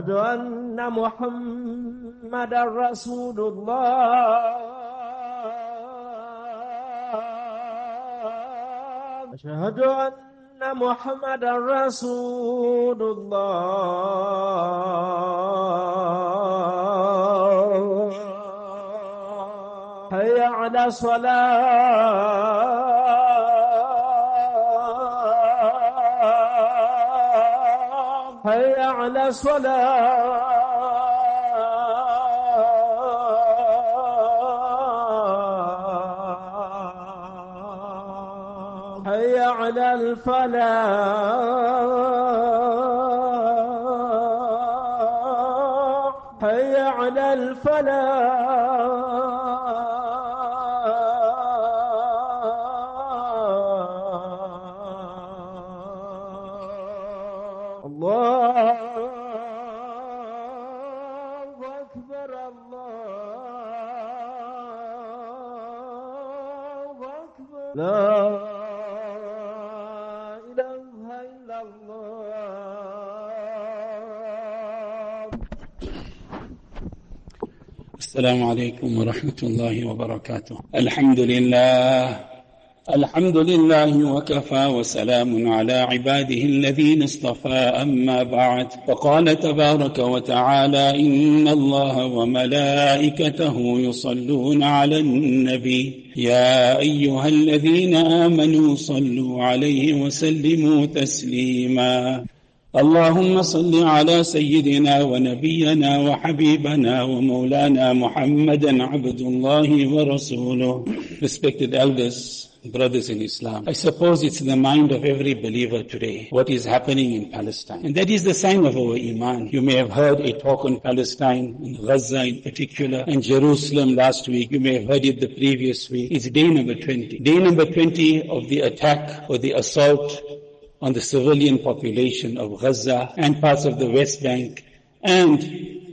أشهد أن محمدا رسول الله. أشهد أن محمدا رسول الله. هيا على صلاة حي على صلاة حي على الفلاح. حي على الفلاح. لا إله إلا الله. السلام عليكم ورحمة الله وبركاته. الحمد لله. الحمد لله وكفى وسلام على عباده الذين اصطفى أما بعد فقال تبارك وتعالى إن الله وملائكته يصلون على النبي. يا أيها الذين آمنوا صلوا عليه وسلموا تسليما. اللهم صل على سيدنا ونبينا وحبيبنا ومولانا محمد عبد الله ورسوله. Respected elders, brothers in Islam, I suppose it's the mind of every believer today what is happening in Palestine. And that is the sign of our Iman. You may have heard a talk on Palestine, in Gaza in particular, and Jerusalem last week. You may have heard it the previous week. It's day number 20. Day number 20 of the attack or the assault on the civilian population of Gaza and parts of the West Bank and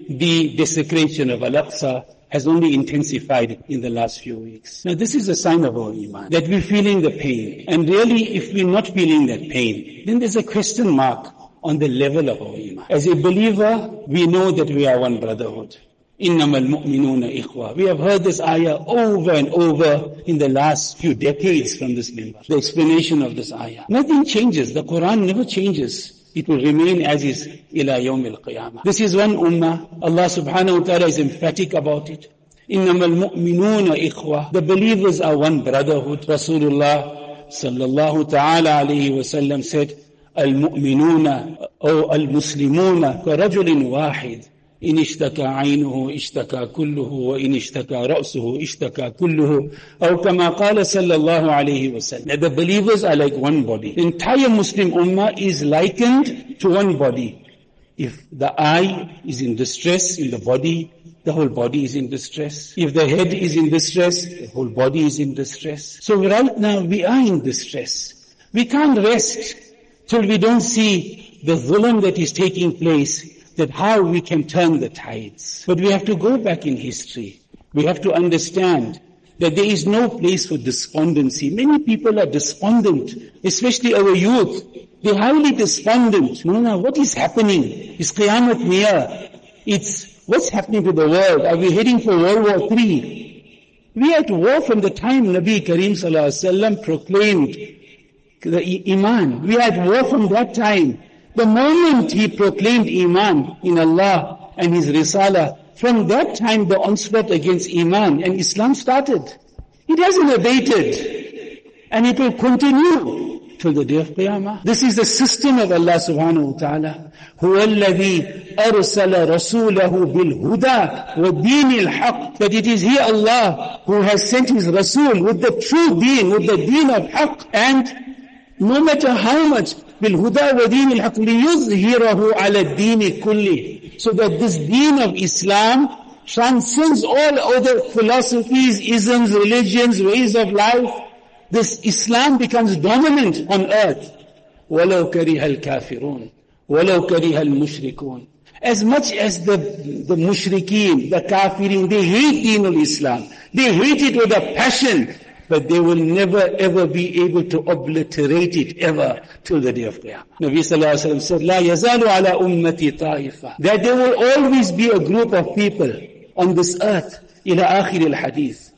the desecration of Al-Aqsa has only intensified in the last few weeks. Now this is a sign of our iman, that we're feeling the pain. And really, if we're not feeling that pain, then there's a question mark on the level of our iman. As a believer, we know that we are one brotherhood. إنما المؤمنون إخوة. We have heard this ayah over and over in the last few decades from this mimbar. The explanation of this ayah. Nothing changes. The Quran never changes. It will remain as is ila yawm al-qiyamah. This is one ummah. Allah subhanahu wa ta'ala is emphatic about it. إنما المؤمنون إخوة. The believers are one brotherhood. Rasulullah sallallahu ta'ala alayhi wa sallam said, المؤمنون أو المسلمون كرجل واحد إن اشتكى عينه اشتكى كله وإن اشتكى رأسه اشتكى كله أو كما قال صلى الله عليه وسلم The believers are like one body. The entire Muslim Ummah is likened to one body. If the eye is in distress in the body, the whole body is in distress. If the head is in distress, the whole body is in distress. So right now we are in distress. We can't rest till we don't see the zulm that is taking place that how we can turn the tides. But we have to go back in history. We have to understand that there is no place for despondency. Many people are despondent, especially our youth. They're highly despondent. No, what is happening? Is Qiyamah near? It's what's happening to the world? Are we heading for World War III? We are at war from the time Nabi Kareem Sallallahu Alaihi Wasallam proclaimed the Iman. We are at war from that time. The moment he proclaimed Iman in Allah and his Risala, from that time the onslaught against Iman and Islam started. It hasn't abated. And it will continue till the day of Qiyamah. This is the system of Allah subhanahu wa ta'ala. هو الذي أرسل رسوله بالهدى والدين الحق. That it is He Allah who has sent His Rasul with the true deen, with the deen of haqq and no matter how much بالهدى ودين الحق ليظهره على الدين كله so that this deen of Islam transcends all other philosophies, isms, religions, ways of life. This Islam becomes dominant on earth. ولو كره الكافرون ولو كره المشركون as much as the, the mushrikeen, the kafirin, they hate deen of Islam. They hate it with a passion, but they will never ever be able to obliterate it ever till the day of Qiyamah. Nabi Sallallahu Alaihi Wasallam said, لا يزال على أمتي طائفة. That there will always be a group of people on this earth, إلى آخر الحديث.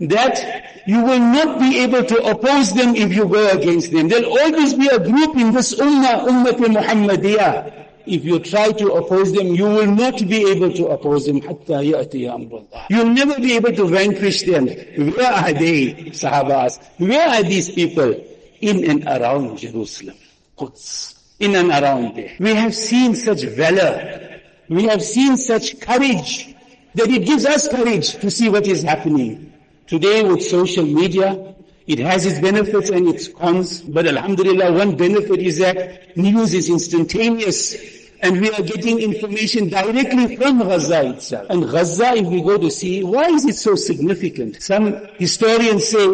That you will not be able to oppose them if you go against them. There'll always be a group in this ummah, ummah Muhammadiyah, if you try to oppose them, you will not be able to oppose them. You'll never be able to vanquish them. Where are they, Sahabas? Where are these people? In and around Jerusalem. Quds. In and around there. We have seen such valor. We have seen such courage that it gives us courage to see what is happening. Today with social media, it has its benefits and its cons, but alhamdulillah, one benefit is that news is instantaneous and we are getting information directly from Gaza itself. And Gaza, if we go to see, why is it so significant? Some historians say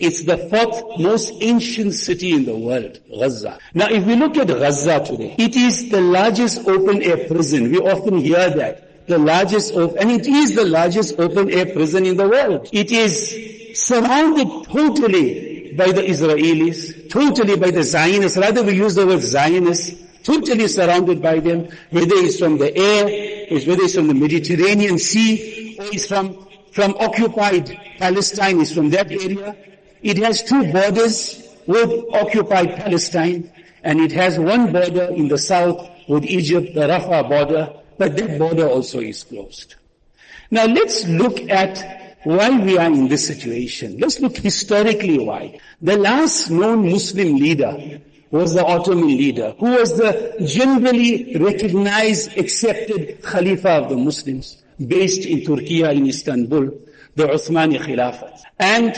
it's the fourth most ancient city in the world, Gaza. Now if we look at Gaza today, it is the largest open air prison. We often hear that. The largest, of, and it is the largest open air prison in the world. It is surrounded totally by the Israelis, totally by the Zionists. Rather we use the word Zionists totally surrounded by them, whether it's from the air, whether it's from the Mediterranean Sea, or it's from, from occupied Palestine, it's from that area. It has two borders with occupied Palestine, and it has one border in the south with Egypt, the Rafah border, but that border also is closed. Now let's look at why we are in this situation. Let's look historically why. The last known Muslim leader was the Ottoman leader, who was the generally recognized, accepted Khalifa of the Muslims, based in Turkey, in Istanbul, the Uthmani Khilafah. And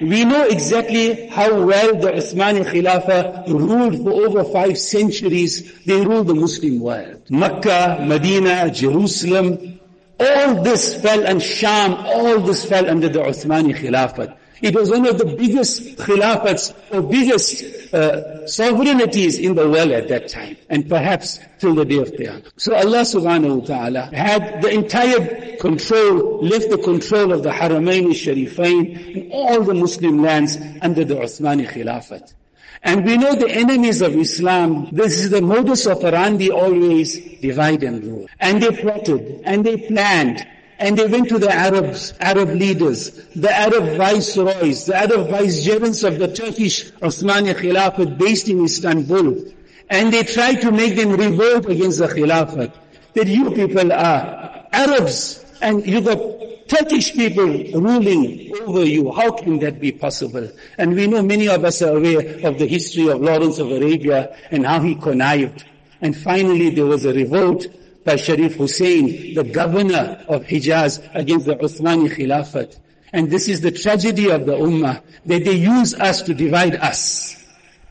we know exactly how well the Uthmani Khilafah ruled for over five centuries. They ruled the Muslim world. Mecca, Medina, Jerusalem, all this fell, and Sham, all this fell under the Uthmani Khilafah. It was one of the biggest khilafats or biggest uh, sovereignties in the world at that time. And perhaps till the day of Qiyamah. So Allah subhanahu wa ta'ala had the entire control, left the control of the Haramain Sharifain and all the Muslim lands under the Uthmani Khilafat. And we know the enemies of Islam, this is the modus operandi always divide and rule. And they plotted, and they planned, and they went to the Arabs, Arab leaders, the Arab viceroys, the Arab vicegerents of the Turkish Osmani Khilafat based in Istanbul. And they tried to make them revolt against the Khilafat. That you people are Arabs and you the Turkish people ruling over you. How can that be possible? And we know many of us are aware of the history of Lawrence of Arabia and how he connived. And finally there was a revolt by Sharif Hussein, the governor of Hijaz against the Uthmani Khilafat. And this is the tragedy of the Ummah, that they use us to divide us.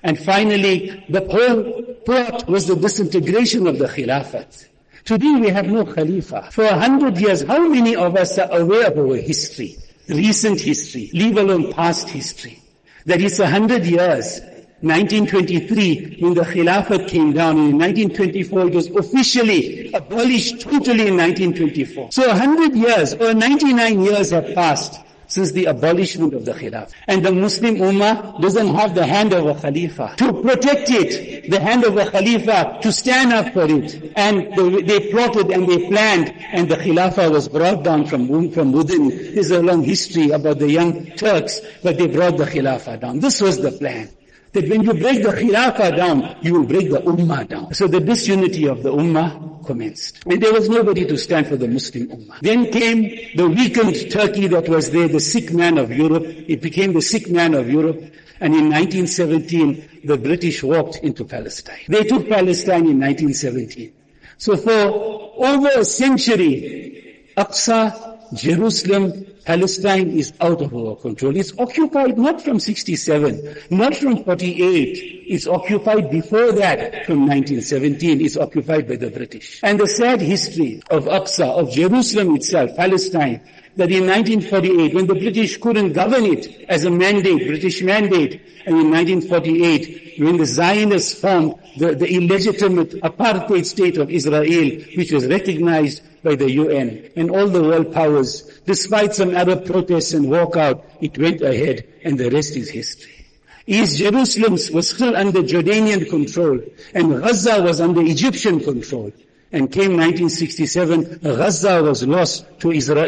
And finally, the whole plot was the disintegration of the Khilafat. Today we have no Khalifa. For a hundred years, how many of us are aware of our history? Recent history, leave alone past history. That is a hundred years 1923, when the Khilafat came down, in 1924 it was officially abolished totally in 1924. So a 100 years or 99 years have passed since the abolishment of the Khilafah. And the Muslim Ummah doesn't have the hand of a Khalifa to protect it, the hand of a Khalifa to stand up for it. And they plotted and they planned and the Khilafah was brought down from, from within. There's a long history about the young Turks, but they brought the Khilafah down. This was the plan that when you break the khilafah down, you will break the ummah down. So the disunity of the ummah commenced. And there was nobody to stand for the Muslim ummah. Then came the weakened Turkey that was there, the sick man of Europe. It became the sick man of Europe. And in 1917, the British walked into Palestine. They took Palestine in 1917. So for over a century, Aqsa, Jerusalem, Palestine is out of our control. It's occupied not from 67, not from 48. It's occupied before that from 1917. It's occupied by the British. And the sad history of Aqsa, of Jerusalem itself, Palestine, that in 1948, when the British couldn't govern it as a mandate, British mandate, and in 1948, when the Zionists formed the, the illegitimate apartheid state of Israel, which was recognized by the UN and all the world powers, despite some Arab protests and walkout, it went ahead and the rest is history. East Jerusalem was still under Jordanian control and Gaza was under Egyptian control. And came 1967, Gaza was lost to Israel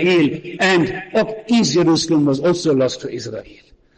and East Jerusalem was also lost to Israel.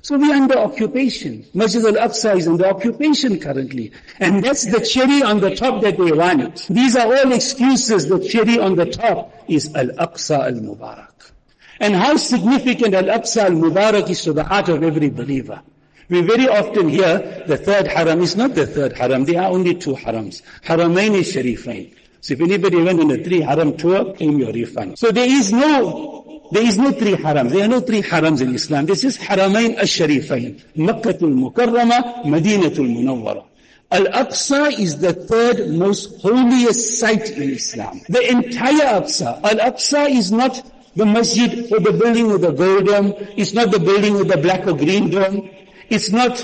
So we're under occupation. Masjid al-Aqsa is under occupation currently. And that's the cherry on the top that they want. These are all excuses. The cherry on the top is Al-Aqsa al-Mubarak. And how significant Al-Aqsa al-Mubarak is to the heart of every believer. We very often hear the third haram is not the third haram. There are only two harams. Haramain is Sharifain. So if anybody went on a three haram tour, claim your refund. So there is no there is no three harams. There are no three harams in Islam. This is Haramain al-Sharifain. Makkatul Mukarrama, Madinatul Munawwara. Al-Aqsa is the third most holiest site in Islam. The entire Aqsa. Al-Aqsa is not the masjid or the building with the gold dome. It's not the building with the black or green dome. It's not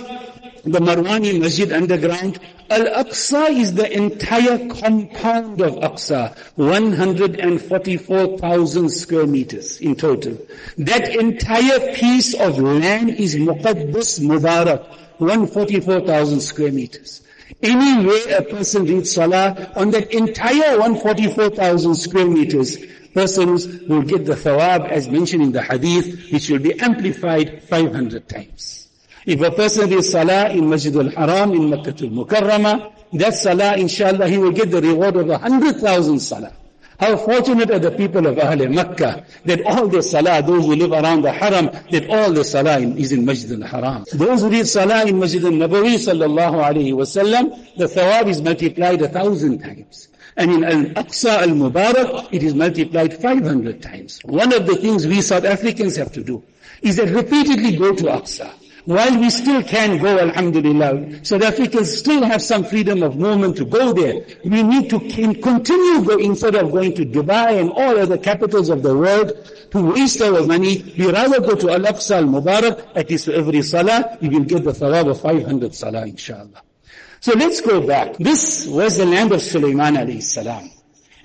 the Marwani Masjid underground. Al-Aqsa is the entire compound of Aqsa, 144,000 square meters in total. That entire piece of land is Muqaddas Mubarak, 144,000 square meters. Anywhere a person reads Salah on that entire 144,000 square meters, persons will get the thawab as mentioned in the hadith, which will be amplified 500 times. If a person reads Salah in Masjid al-Haram, in Makkah al-Mukarramah, that Salah, inshallah, he will get the reward of a hundred thousand Salah. How fortunate are the people of Ahl Makkah that all their salah, those who live around the haram, that all their salah is in Masjid al-Haram. Those who read salah in Masjid al-Nabawi sallallahu alayhi wasallam, the thawab is multiplied a thousand times. And in Al-Aqsa al-Mubarak, it is multiplied 500 times. One of the things we South Africans have to do is that repeatedly go to Aqsa. While we still can go, Alhamdulillah, South Africans still have some freedom of movement to go there. We need to continue go instead of going to Dubai and all other capitals of the world to waste our money. We rather go to Al-Aqsa al-Mubarak, at least for every salah, you will get the thawab of 500 salah, inshallah. So let's go back. This was the land of Sulaiman alayhi salam.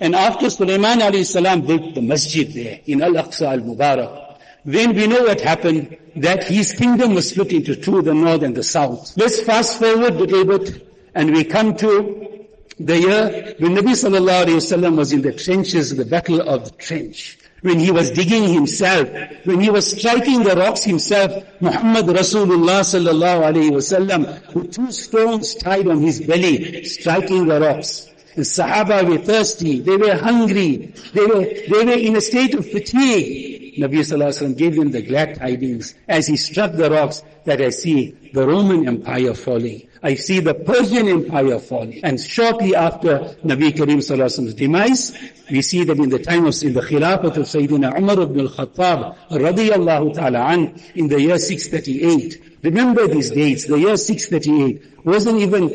And after Sulaiman alayhi salam built the masjid there in Al-Aqsa al-Mubarak, then we know what happened, that his kingdom was split into two, the north and the south. Let's fast forward a little bit, and we come to the year when Nabi sallallahu alayhi wasallam was in the trenches, the battle of the trench. When he was digging himself, when he was striking the rocks himself, Muhammad Rasulullah sallallahu wasallam, with two stones tied on his belly, striking the rocks. The Sahaba were thirsty, they were hungry, they were, they were in a state of fatigue. Nabi Sallallahu Alaihi Wasallam gave them the glad tidings as he struck the rocks that I see the Roman Empire falling. I see the Persian Empire falling. And shortly after Nabi Karim Sallallahu Alaihi demise, we see that in the time of in the Khilafat of Sayyidina Umar ibn al-Khattab radiyallahu ta'ala an in the year 638. Remember these dates, the year 638 wasn't even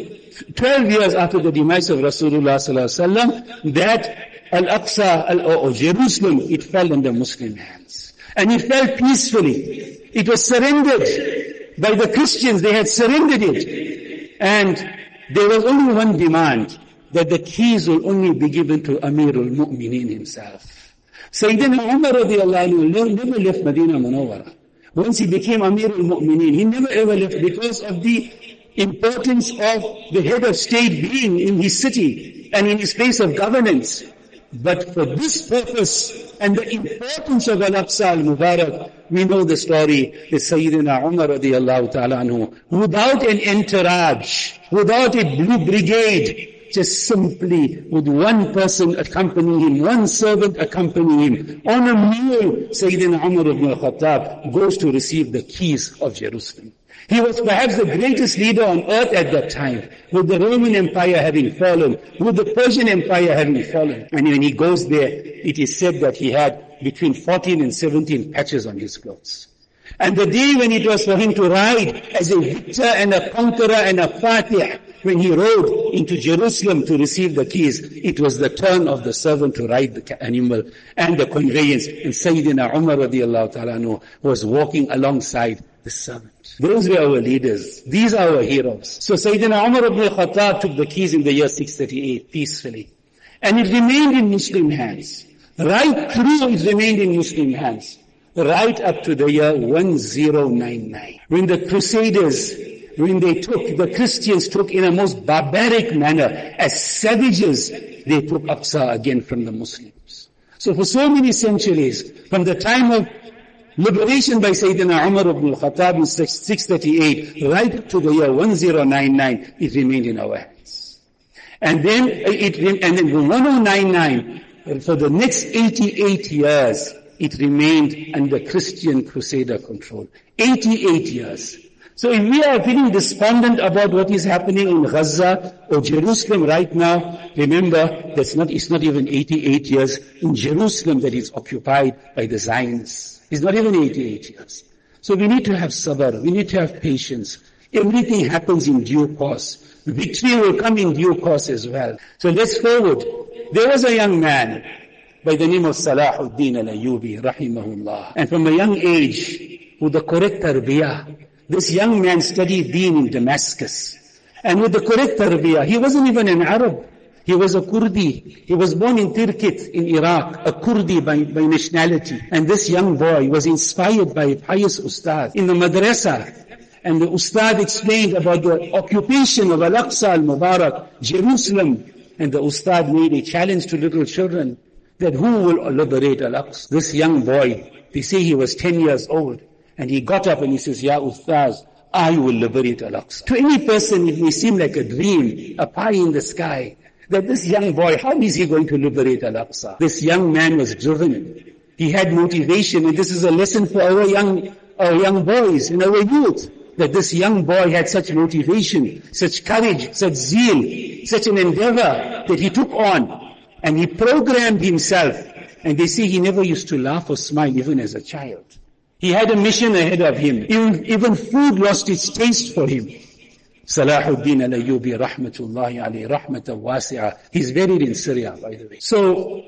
12 years after the demise of Rasulullah sallallahu that Al-Aqsa, Al- or Jerusalem, it fell under Muslim hands. And he fell peacefully. It was surrendered by the Christians. They had surrendered it. And there was only one demand, that the keys will only be given to Amirul Mu'mineen himself. Sayyidina Umar radiallahu anhu never left Medina Munawwara. Once he became Amirul Mu'mineen, he never ever left because of the importance of the head of state being in his city and in his place of governance. But for this purpose and the importance of Al-Aqsa al-Mubarak, we know the story that Sayyidina Umar radiallahu ta'ala anhu, without an entourage, without a blue brigade, just simply with one person accompanying him, one servant accompanying him, on a mule, Sayyidina Umar ibn al-Khattab goes to receive the keys of Jerusalem. He was perhaps the greatest leader on earth at that time, with the Roman Empire having fallen, with the Persian Empire having fallen. And when he goes there, it is said that he had between 14 and 17 patches on his clothes. And the day when it was for him to ride as a victor and a conqueror and a fatih, when he rode into Jerusalem to receive the keys, it was the turn of the servant to ride the animal and the conveyance. And Sayyidina Umar radiallahu ta'ala was walking alongside servant. Those were our leaders. These are our heroes. So Sayyidina Umar ibn al-Khattab took the keys in the year 638 peacefully. And it remained in Muslim hands. Right through it remained in Muslim hands. Right up to the year 1099. When the Crusaders, when they took, the Christians took in a most barbaric manner, as savages, they took Aqsa again from the Muslims. So for so many centuries, from the time of liberation by Sayyidina Umar ibn al-Khattab in 638, right to the year 1099, it remained in our hands. And then it, and then 1099, for the next 88 years, it remained under Christian Crusader control. 88 years. So if we are feeling despondent about what is happening in Gaza or Jerusalem right now, remember that's not, it's not even 88 years in Jerusalem that is occupied by the Zionists. It's not even 88 years. So we need to have sabr. We need to have patience. Everything happens in due course. Victory will come in due course as well. So let's forward. There was a young man by the name of Salahuddin al-Ayyubi, rahimahullah. And from a young age, with the correct tarbiyah, this young man studied deen in Damascus. And with the correct tarbiyah, he wasn't even an Arab. He was a Kurdi. He was born in Tikrit in Iraq, a Kurdi by, by nationality. And this young boy was inspired by a pious ustad in the madrasa. And the ustad explained about the occupation of Al-Aqsa al-Mubarak, Jerusalem. And the ustad made a challenge to little children that who will liberate Al-Aqsa? This young boy, they say he was 10 years old. And he got up and he says, Ya Ustaz, I will liberate Al-Aqsa. To any person, it may seem like a dream, a pie in the sky, that this young boy, how is he going to liberate Al-Aqsa? This young man was driven. He had motivation, and this is a lesson for our young, our young boys and our youth. That this young boy had such motivation, such courage, such zeal, such an endeavor that he took on. And he programmed himself. And they say he never used to laugh or smile even as a child. He had a mission ahead of him. Even, even food lost its taste for him. Salahuddin al-Ayyubi rahmatullahi alayhi rahmatan wasi'ah. He's buried in Syria, by the way. So,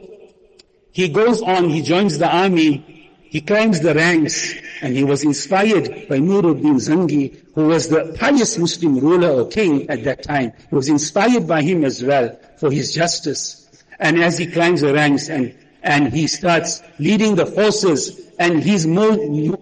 he goes on, he joins the army, he climbs the ranks, and he was inspired by Nuruddin Zangi, who was the pious Muslim ruler or king at that time. He was inspired by him as well for his justice. And as he climbs the ranks and, and he starts leading the forces, and his,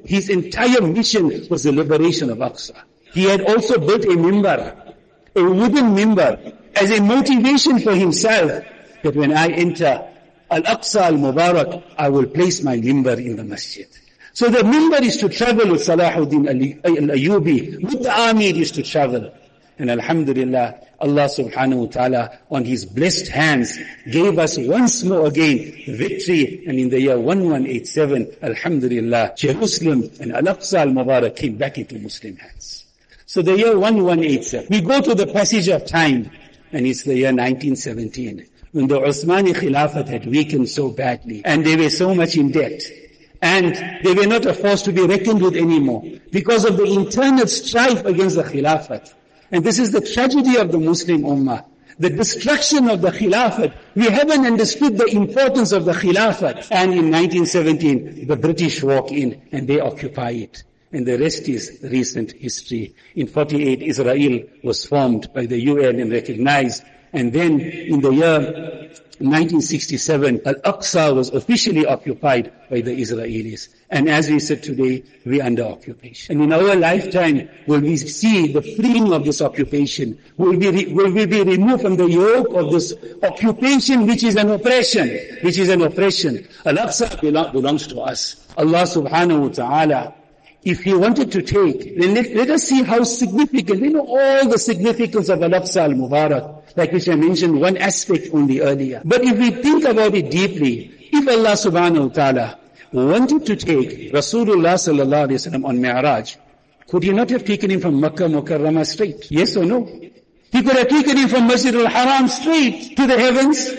his entire mission was the liberation of Aqsa. He had also built a mimbar, a wooden mimbar, as a motivation for himself that when I enter Al-Aqsa al-Mubarak, I will place my mimbar in the masjid. So the mimbar is to travel with Salahuddin al-Ayyubi. With the army is to travel. And Alhamdulillah, Allah subhanahu wa ta'ala on His blessed hands gave us once more again victory. And in the year 1187, Alhamdulillah, Jerusalem and Al-Aqsa al-Mubarak came back into Muslim hands. So the year 1187, we go to the passage of time and it's the year 1917 when the Uthmani Khilafat had weakened so badly and they were so much in debt and they were not a force to be reckoned with anymore because of the internal strife against the Khilafat. And this is the tragedy of the Muslim Ummah. The destruction of the Khilafat. We haven't understood the importance of the Khilafat. And in 1917, the British walk in and they occupy it. And the rest is recent history. In 48, Israel was formed by the UN and recognized. And then in the year 1967, Al-Aqsa was officially occupied by the Israelis. And as we said today, we're under occupation. And in our lifetime, will we see the freeing of this occupation? Will we, re- will we be removed from the yoke of this occupation which is an oppression? Which is an oppression. Al-Aqsa belongs to us. Allah subhanahu wa ta'ala if he wanted to take, then let, let, us see how significant, you know, all the significance of Al-Aqsa al-Mubarak, like which I mentioned one aspect only earlier. But if we think about it deeply, if Allah subhanahu wa ta'ala wanted to take Rasulullah sallallahu alayhi wa on Mi'raj, could he not have taken him from Makkah Mukarramah straight? Yes or no? He could have taken him from Masjid al-Haram straight to the heavens.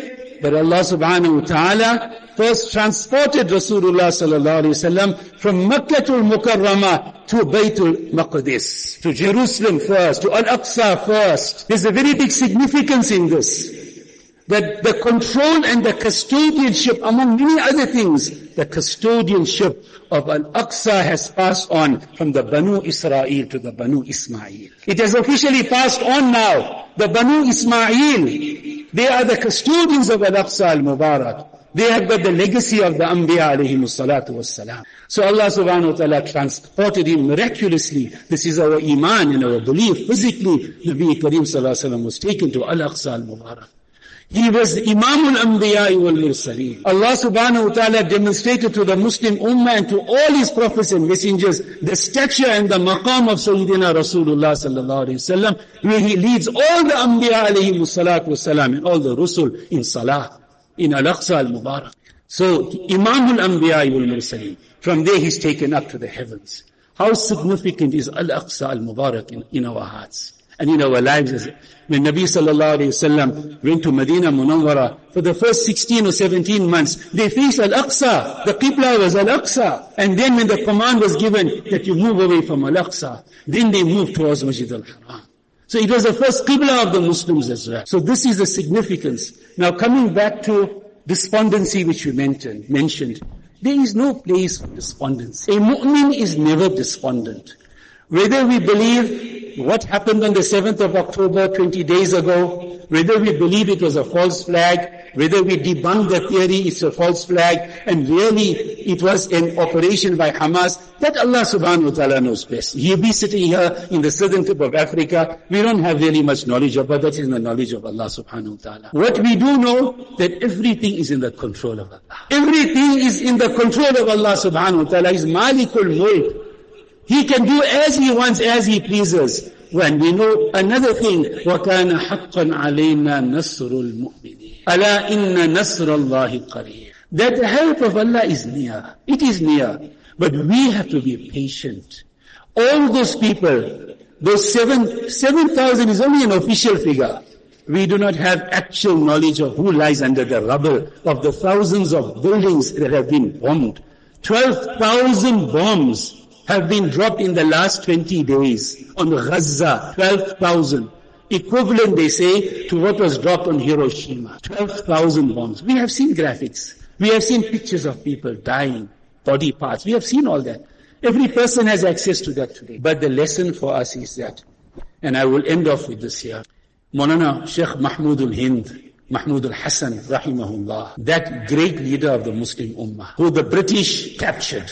But Allah subhanahu wa ta'ala first transported Rasulullah sallallahu alaihi wasallam from Makkah to Mukarramah to Baytul Maqdis, to Jerusalem first, to Al-Aqsa first. There's a very big significance in this. That the control and the custodianship, among many other things, the custodianship of Al-Aqsa has passed on from the Banu Israel to the Banu Ismail. It has officially passed on now. The Banu Ismail, they are the custodians of Al-Aqsa al-Mubarak. They have got the legacy of the Anbiya alayhi salatu wassalam. So Allah subhanahu wa ta'ala transported him miraculously. This is our iman and our belief. Physically, Nabi Kareem sallallahu alayhi wa was taken to Al-Aqsa al-Mubarak. He was Imam al-Anbiya wal Mursaleen. Allah subhanahu wa ta'ala demonstrated to the Muslim Ummah and to all his prophets and messengers the stature and the maqam of Sayyidina Rasulullah sallallahu alayhi wasallam where he leads all the Anbiya alayhi salatu wasalam and all the Rusul in Salah, in Al-Aqsa al-Mubarak. So Imam al-Anbiya wal Mursaleen. From there he's taken up to the heavens. How significant is Al-Aqsa al-Mubarak in, in our hearts? and in our lives. When Nabi sallallahu alayhi wasallam went to Medina Munawwara for the first 16 or 17 months, they faced Al-Aqsa. The Qibla was Al-Aqsa. And then when the command was given that you move away from Al-Aqsa, then they moved towards Masjid al-Haram. So it was the first Qibla of the Muslims as well. So this is the significance. Now coming back to despondency which you mentioned, mentioned, there is no place for despondency. A mu'min is never despondent. Whether we believe what happened on the 7th of October 20 days ago, whether we believe it was a false flag, whether we debunk the theory it's a false flag, and really it was an operation by Hamas, that Allah subhanahu wa ta'ala knows best. He'll be sitting here in the southern tip of Africa. We don't have really much knowledge of, but that is the knowledge of Allah subhanahu wa ta'ala. What we do know, that everything is in the control of Allah. Everything is in the control of Allah subhanahu wa ta'ala. He's Malikul Mulk. He can do as he wants, as he pleases. When we know another thing, وَكَانَ حَقًّا عَلَيْنَا نَصْرُ الْمُؤْمِنِينَ Inna qareeb. That the help of Allah is near. It is near. But we have to be patient. All those people, those seven, 7,000 is only an official figure. We do not have actual knowledge of who lies under the rubble of the thousands of buildings that have been bombed. 12,000 bombs have been dropped in the last 20 days on Gaza. 12,000. Equivalent, they say, to what was dropped on Hiroshima. 12,000 bombs. We have seen graphics. We have seen pictures of people dying, body parts. We have seen all that. Every person has access to that today. But the lesson for us is that, and I will end off with this here. Maulana Sheikh Mahmoud al-Hind, Mahmoud al-Hassan, rahimahullah, that great leader of the Muslim Ummah, who the British captured,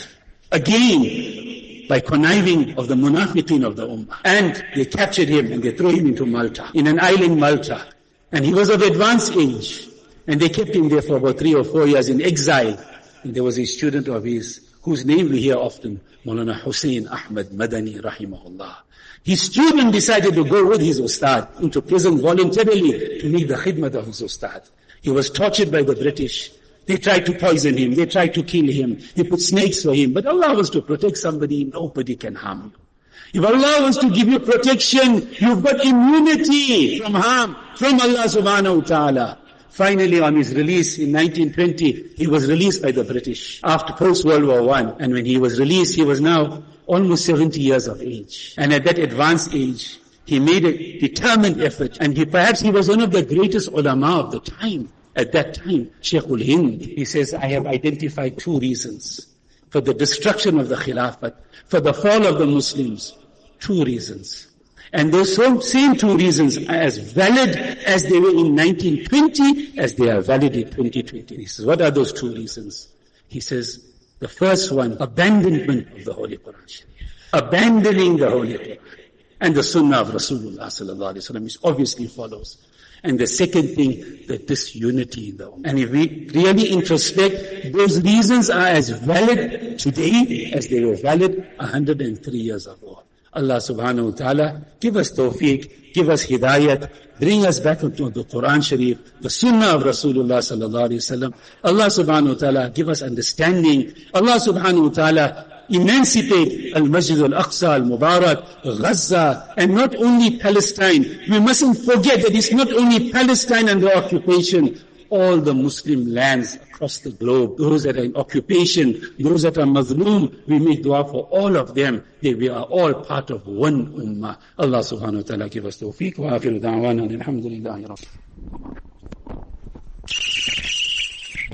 again, by conniving of the munafiqeen of the ummah. And they captured him and they threw him into Malta, in an island Malta. And he was of advanced age. And they kept him there for about three or four years in exile. And there was a student of his, whose name we hear often, Maulana Hussein Ahmad Madani rahimahullah. His student decided to go with his ustad into prison voluntarily to make the khidmat of his ustad. He was tortured by the British. They tried to poison him. They tried to kill him. They put snakes for him. But Allah wants to protect somebody. Nobody can harm you. If Allah wants to give you protection, you've got immunity from harm from Allah subhanahu wa ta'ala. Finally, on his release in 1920, he was released by the British after post-World War One. And when he was released, he was now almost 70 years of age. And at that advanced age, he made a determined effort. And he perhaps he was one of the greatest ulama of the time. At that time, Sheikh ul-Hind, he says, I have identified two reasons for the destruction of the Khilafat, for the fall of the Muslims. Two reasons. And those same two reasons are as valid as they were in 1920 as they are valid in 2020. He says, what are those two reasons? He says, the first one, abandonment of the Holy Quran Abandoning the Holy Quran and the Sunnah of Rasulullah sallallahu alaihi wasallam, obviously follows. And the second thing, the disunity in the ummah. And if we really introspect, those reasons are as valid today as they were valid 103 years ago. Allah subhanahu wa ta'ala, give us tawfiq, give us hidayat, bring us back into the Quran Sharif, the Sunnah of Rasulullah sallallahu alayhi wa sallam. Allah subhanahu wa ta'ala, give us understanding. Allah subhanahu wa ta'ala, emancipate Al-Masjid Al-Aqsa, Al-Mubarak, Gaza, and not only Palestine. We mustn't forget that it's not only Palestine under occupation. all the Muslim lands across the globe, those that are in occupation, those that are mazloom, we make dua for all of them. They, we are all part of one ummah. Allah subhanahu wa ta'ala give us tawfiq wa akhiru da'wana alhamdulillahi rabbil